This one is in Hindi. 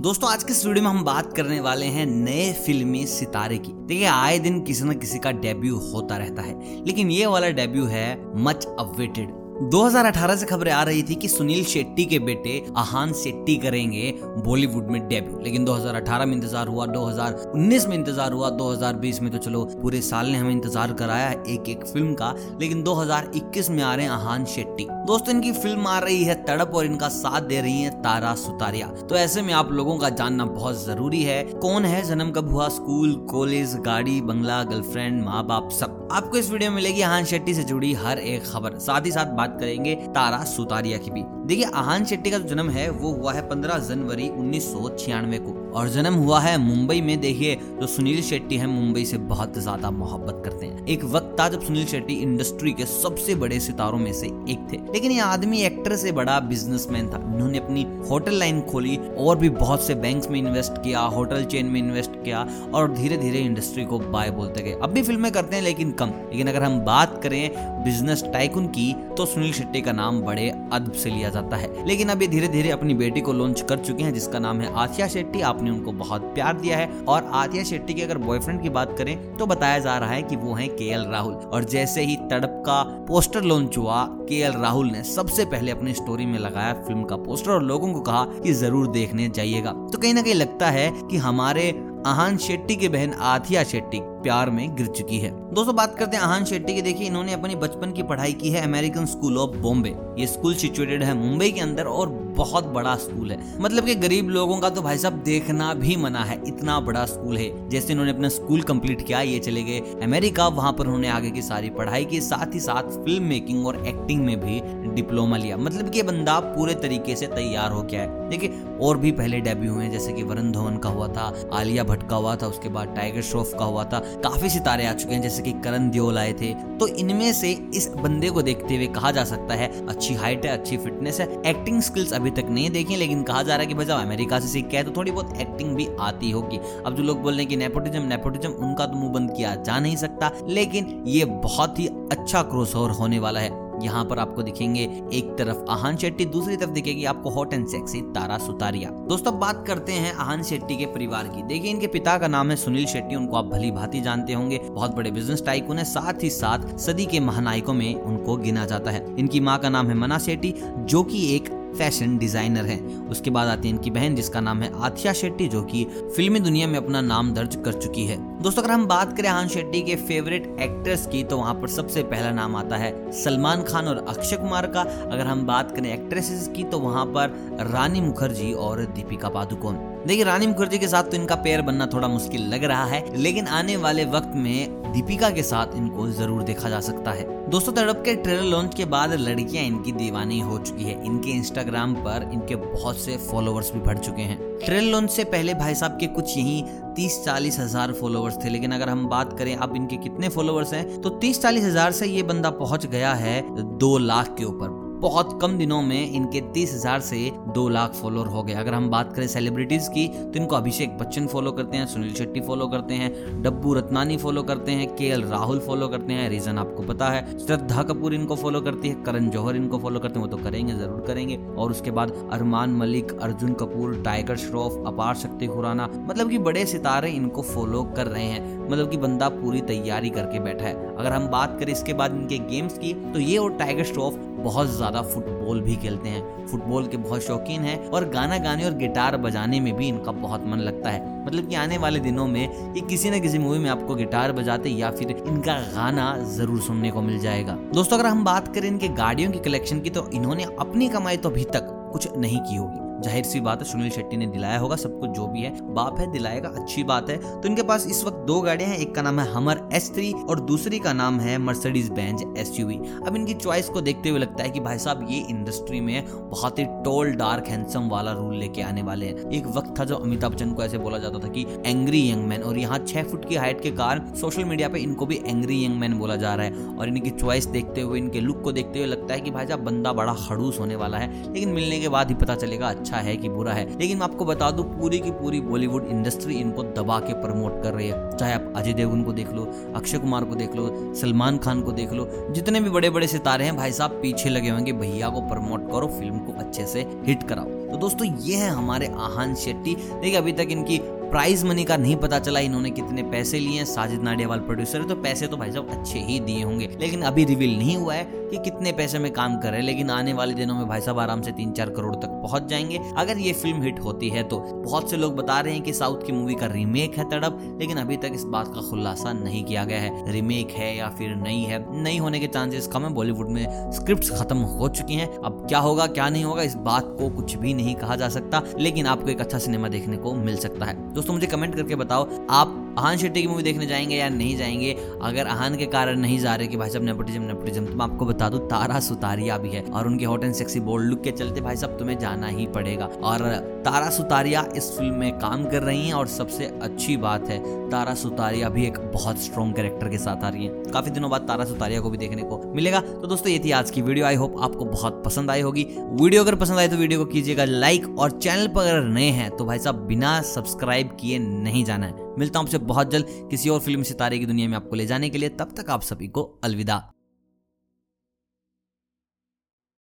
दोस्तों, आज के इस वीडियो में हम बात करने वाले हैं नए फिल्मी सितारे की। देखिए, आए दिन किसी न किसी का डेब्यू होता रहता है, लेकिन ये वाला डेब्यू है मच अवेटेड 2018 से खबरें आ रही थी कि सुनील शेट्टी के बेटे आहान शेट्टी करेंगे बॉलीवुड में डेब्यू। लेकिन 2018 में इंतज़ार हुआ 2019 में इंतज़ार हुआ 2020 में तो चलो पूरे साल ने हमें इंतज़ार कराया एक एक फ़िल्म का, लेकिन 2021 में आ रहे हैं आहान शेट्टी। दोस्तों, इनकी फ़िल्म आ रही है तड़प और इनका साथ दे रही है तारा सुतारिया। तो ऐसे में आप लोगों का जानना बहुत ज़रूरी है, कौन है, जन्म कब हुआ, स्कूल, कॉलेज, गाड़ी, बंगला, गर्लफ्रेंड, माँ बाप, सब। आपको इस वीडियो में मिलेगी आहान शेट्टी से जुड़ी हर एक खबर। साथ ही साथ बात करेंगे तारा सुतारिया की भी। देखिए, आहान शेट्टी का जो जन्म है, वो हुआ है 15 जनवरी उन्नीस सौ छियानवे को। और जन्म हुआ है मुंबई में, देखिए, जो सुनील शेट्टी है, मुंबई से बहुत ज़्यादा मोहब्बत करते हैं। एक वक्त था जब सुनील शेट्टी इंडस्ट्री के सबसे बड़े सितारों में से एक थे। लेकिन ये आदमी एक्टर से बड़ा बिजनेसमैन था। उन्होंने अपनी होटल लाइन खोली, और भी बहुत से बैंक्स में इन्वेस्ट किया, होटल चेन में इन्वेस्ट किया, और धीरे धीरे इंडस्ट्री को बाय बोलते गए। अब भी फ़िल्में करते हैं, लेकिन कम। लेकिन अगर हम बात करें बिज़नेस टाइकुन की तो सुनील शेट्टी का नाम बड़े अदब से लिया जाता है। लेकिन अभी धीरे धीरे अपनी बेटी को लॉन्च कर चुके हैं, जिसका नाम है आसिया शेट्टी। आपने उनको बहुत प्यार दिया है। और आतिया शेट्टी की अगर बॉयफ्रेंड की बात करें तो बताया जा रहा है की वो है के राहुल। और जैसे ही तड़प का पोस्टर लॉन्च हुआ, के राहुल ने सबसे पहले अपनी स्टोरी में लगाया फ़िल्म का पोस्टर और लोगों को कहा कि ज़रूर देखने जाइएगा। तो कहीं ना कहीं लगता है कि हमारे आहान शेट्टी की बहन आथिया शेट्टी प्यार में गिर चुकी है। दोस्तों, बात करते हैं आहान शेट्टी की। देखिए, इन्होंने अपनी बचपन की पढ़ाई की है अमेरिकन स्कूल ऑफ़ बॉम्बे ये स्कूल सिचुएटेड है मुंबई के अंदर और बहुत बड़ा स्कूल है। मतलब कि गरीब लोगों का तो भाई साहब देखना भी मना है। इतना बड़ा स्कूल है। जैसे इन्होंने अपना स्कूल कंप्लीट किया, ये चले गए अमेरिका वहाँ पर उन्होंने आगे की सारी पढ़ाई की, साथ ही साथ फ़िल्म मेकिंग और एक्टिंग में भी डिप्लोमा लिया। मतलब कि बंदा पूरे तरीके से तैयार हो गया है देखिए, और भी पहले डेब्यू हुए जैसे कि वरुण धवन का हुआ था, आलिया भट्ट का हुआ था, उसके बाद टाइगर श्रॉफ का हुआ था, काफ़ी सितारे आ चुके हैं, जैसे कि करण देओल आए थे। तो इनमें से इस बंदे को देखते हुए कहा जा सकता है, अच्छी हाइट है, अच्छी फिटनेस है एक्टिंग स्किल्स अभी तक नहीं देखी, लेकिन कहा जा रहा है कि भाई अमेरिका से सीख के तो थोड़ी बहुत एक्टिंग भी आती होगी। अब जो लोग बोल रहे हैं कि नेपोटिज्म नेपोटिज्म उनका तो मुँह बंद किया जा नहीं सकता, लेकिन ये बहुत ही अच्छा क्रॉस होने वाला है। यहाँ पर आपको दिखेंगे एक तरफ़ आहान शेट्टी, दूसरी तरफ़ दिखेगी आपको hot and sexy Tara Sutaria. दोस्तों बात करते हैं आहान शेट्टी के परिवार की। देखिए, इनके पिता का नाम है सुनील शेट्टी, उनको आप भली भांति जानते होंगे। बहुत बड़े बिज़नेस टाइकून है, साथ ही साथ सदी के महानायकों में उनको गिना जाता है। इनकी माँ का नाम है मना शेट्टी, जो की एक फ़ैशन डिज़ाइनर है। उसके बाद आती है इनकी बहन, जिसका नाम है आथिया शेट्टी, जो कि फिल्मी दुनिया में अपना नाम दर्ज कर चुकी है। दोस्तों, अगर हम बात करें आहान शेट्टी के फेवरेट एक्टर्स की तो वहाँ पर सबसे पहला नाम आता है सलमान खान और अक्षय कुमार का। अगर हम बात करें एक्ट्रेसेस की तो वहाँ पर रानी मुखर्जी और दीपिका पादुकोण। देखिए, रानी मुखर्जी के साथ तो इनका पेयर बनना थोड़ा मुश्किल लग रहा है, लेकिन आने वाले वक्त में दीपिका के साथ इनको ज़रूर देखा जा सकता है। दोस्तों तड़प के ट्रेलर लॉन्च के बाद लड़कियाँ इनकी दीवानी हो चुकी है। इनके इंस्टाग्राम पर इनके बहुत से फॉलोअर्स भी बढ़ चुके हैं। ट्रेलर लॉन्च से पहले भाई साहब के कुछ यही तीस चालीस हज़ार फॉलोअर्स थे। लेकिन अगर हम बात करें अब इनके कितने फॉलोअर्स हैं तो तीस चालीस हज़ार से ये बंदा पहुँच गया है दो लाख के ऊपर। बहुत कम दिनों में इनके तीस हज़ार से दो लाख फॉलोअर हो गए। अगर हम बात करें सेलिब्रिटीज की तो इनको अभिषेक बच्चन फॉलो करते हैं, सुनील शेट्टी फॉलो करते हैं, डब्बू रत्नानी फॉलो करते हैं के एल राहुल फॉलो करते हैं रीजन आपको पता है। श्रद्धा कपूर इनको फॉलो करती है, करण जौहर इनको फॉलो करते हैं, वो तो करेंगे, ज़रूर करेंगे। और उसके बाद अरमान मलिक, अर्जुन कपूर, टाइगर श्रॉफ, अपार शक्ति खुराना मतलब की बड़े सितारे इनको फॉलो कर रहे हैं मतलब कि बंदा पूरी तैयारी करके बैठा है। अगर हम बात करें इसके बाद इनके गेम्स की तो ये और टाइगर श्रॉफ बहुत ज़्यादा फुटबॉल भी खेलते हैं। फुटबॉल के बहुत शौकीन हैं और गाना गाने और गिटार बजाने में भी इनका बहुत मन लगता है। मतलब कि आने वाले दिनों में ये किसी न किसी मूवी में आपको गिटार बजाते या फिर इनका गाना ज़रूर सुनने को मिल जाएगा। दोस्तों, अगर हम बात करें इनके गाड़ियों की कलेक्शन की तो इन्होंने अपनी कमाई तो अभी तक कुछ नहीं की होगी। ज़ाहिर सी बात है, सुनील शेट्टी ने दिलाया होगा सब कुछ जो भी है। बाप है, दिलाएगा, अच्छी बात है। तो इनके पास इस वक्त दो गाड़ियाँ हैं, एक का नाम है हमर एस थ्री और दूसरी का नाम है मर्सडीज बेंज एसयूवी अब इनकी चॉइस को देखते हुए लगता है कि भाई साहब, ये इंडस्ट्री में बहुत ही टोल डार्क हैंडसम वाला रूल लेके आने वाले हैं। एक वक्त था जो अमिताभ बच्चन को ऐसे बोला जाता था कि एंग्री यंग मैन और यहाँ छह फुट की हाइट के कारण सोशल मीडिया पे इनको भी एंग्री यंग मैन बोला जा रहा है। और इनकी चॉइस देखते हुए, इनके लुक को देखते हुए लगता है कि भाई साहब, बंदा बड़ा खड़ूस होने वाला है। लेकिन मिलने के बाद ही पता चलेगा अच्छा है कि बुरा है। लेकिन मैं आपको बता दूँ, पूरी की पूरी बॉलीवुड इंडस्ट्री इनको दबा के प्रमोट कर रही है। चाहे आप अजय देवगन को देख लो, अक्षय कुमार को देख लो, सलमान खान को देख लो, जितने भी बड़े बड़े सितारे हैं, भाई साहब पीछे लगे होंगे, भैया को प्रमोट करो फ़िल्म को अच्छे से हिट कराओ। तो दोस्तों, ये है हमारे आहान शेट्टी। देखिए, अभी तक इनकी प्राइज मनी का नहीं पता चला इन्होंने कितने पैसे लिए हैं, साजिद नाडियावाल प्रोड्यूसर है तो पैसे तो भाई साहब अच्छे ही दिए होंगे। लेकिन अभी रिवील नहीं हुआ है कि कितने पैसे में काम कर रहे हैं, लेकिन आने वाले दिनों में भाई साहब आराम से तीन चार करोड़ तक पहुँच जाएँगे। अगर ये फ़िल्म हिट होती है तो बहुत से लोग बता रहे हैं कि साउथ की मूवी का रीमेक है तड़प, लेकिन अभी तक इस बात का खुलासा नहीं किया गया है। रीमेक है या फिर नहीं है, नहीं होने के चांसेस कम है। बॉलीवुड में स्क्रिप्ट खत्म हो चुकी हैं। अब क्या होगा, क्या नहीं होगा, इस बात को कुछ भी नहीं कहा जा सकता। लेकिन आपको एक अच्छा सिनेमा देखने को मिल सकता है। दोस्तों मुझे कमेंट करके बताओ आप आहान शेट्टी की मूवी देखने जाएँगे या नहीं जाएँगे? अगर आहान के कारण नहीं जा रहे कि भाई साहब नेपोटिज्म नेपोटिज्म तो मैं आपको बता दूँ, तारा सुतारिया भी है और उनके hot and sexy bold look के चलते भाई साहब तुम्हें जाना ही पड़ेगा। और तारा सुतारिया इस फ़िल्म में काम कर रही हैं और सबसे अच्छी बात है, तारा सुतारिया भी एक बहुत स्ट्रॉन्ग कैरेक्टर के साथ आ रही है। काफ़ी दिनों बाद तारा सुतारिया को भी देखने को मिलेगा। तो दोस्तों, ये थी आज की वीडियो। आई होप आपको बहुत पसंद आई होगी। वीडियो अगर पसंद आए तो वीडियो को कीजिएगा लाइक और चैनल पर अगर नए हैं तो भाई साहब बिना सब्सक्राइब किए नहीं जाना है। मिलता हूँ आपसे बहुत जल्द किसी और फ़िल्म सितारे की दुनिया में आपको ले जाने के लिए। तब तक आप सभी को अलविदा।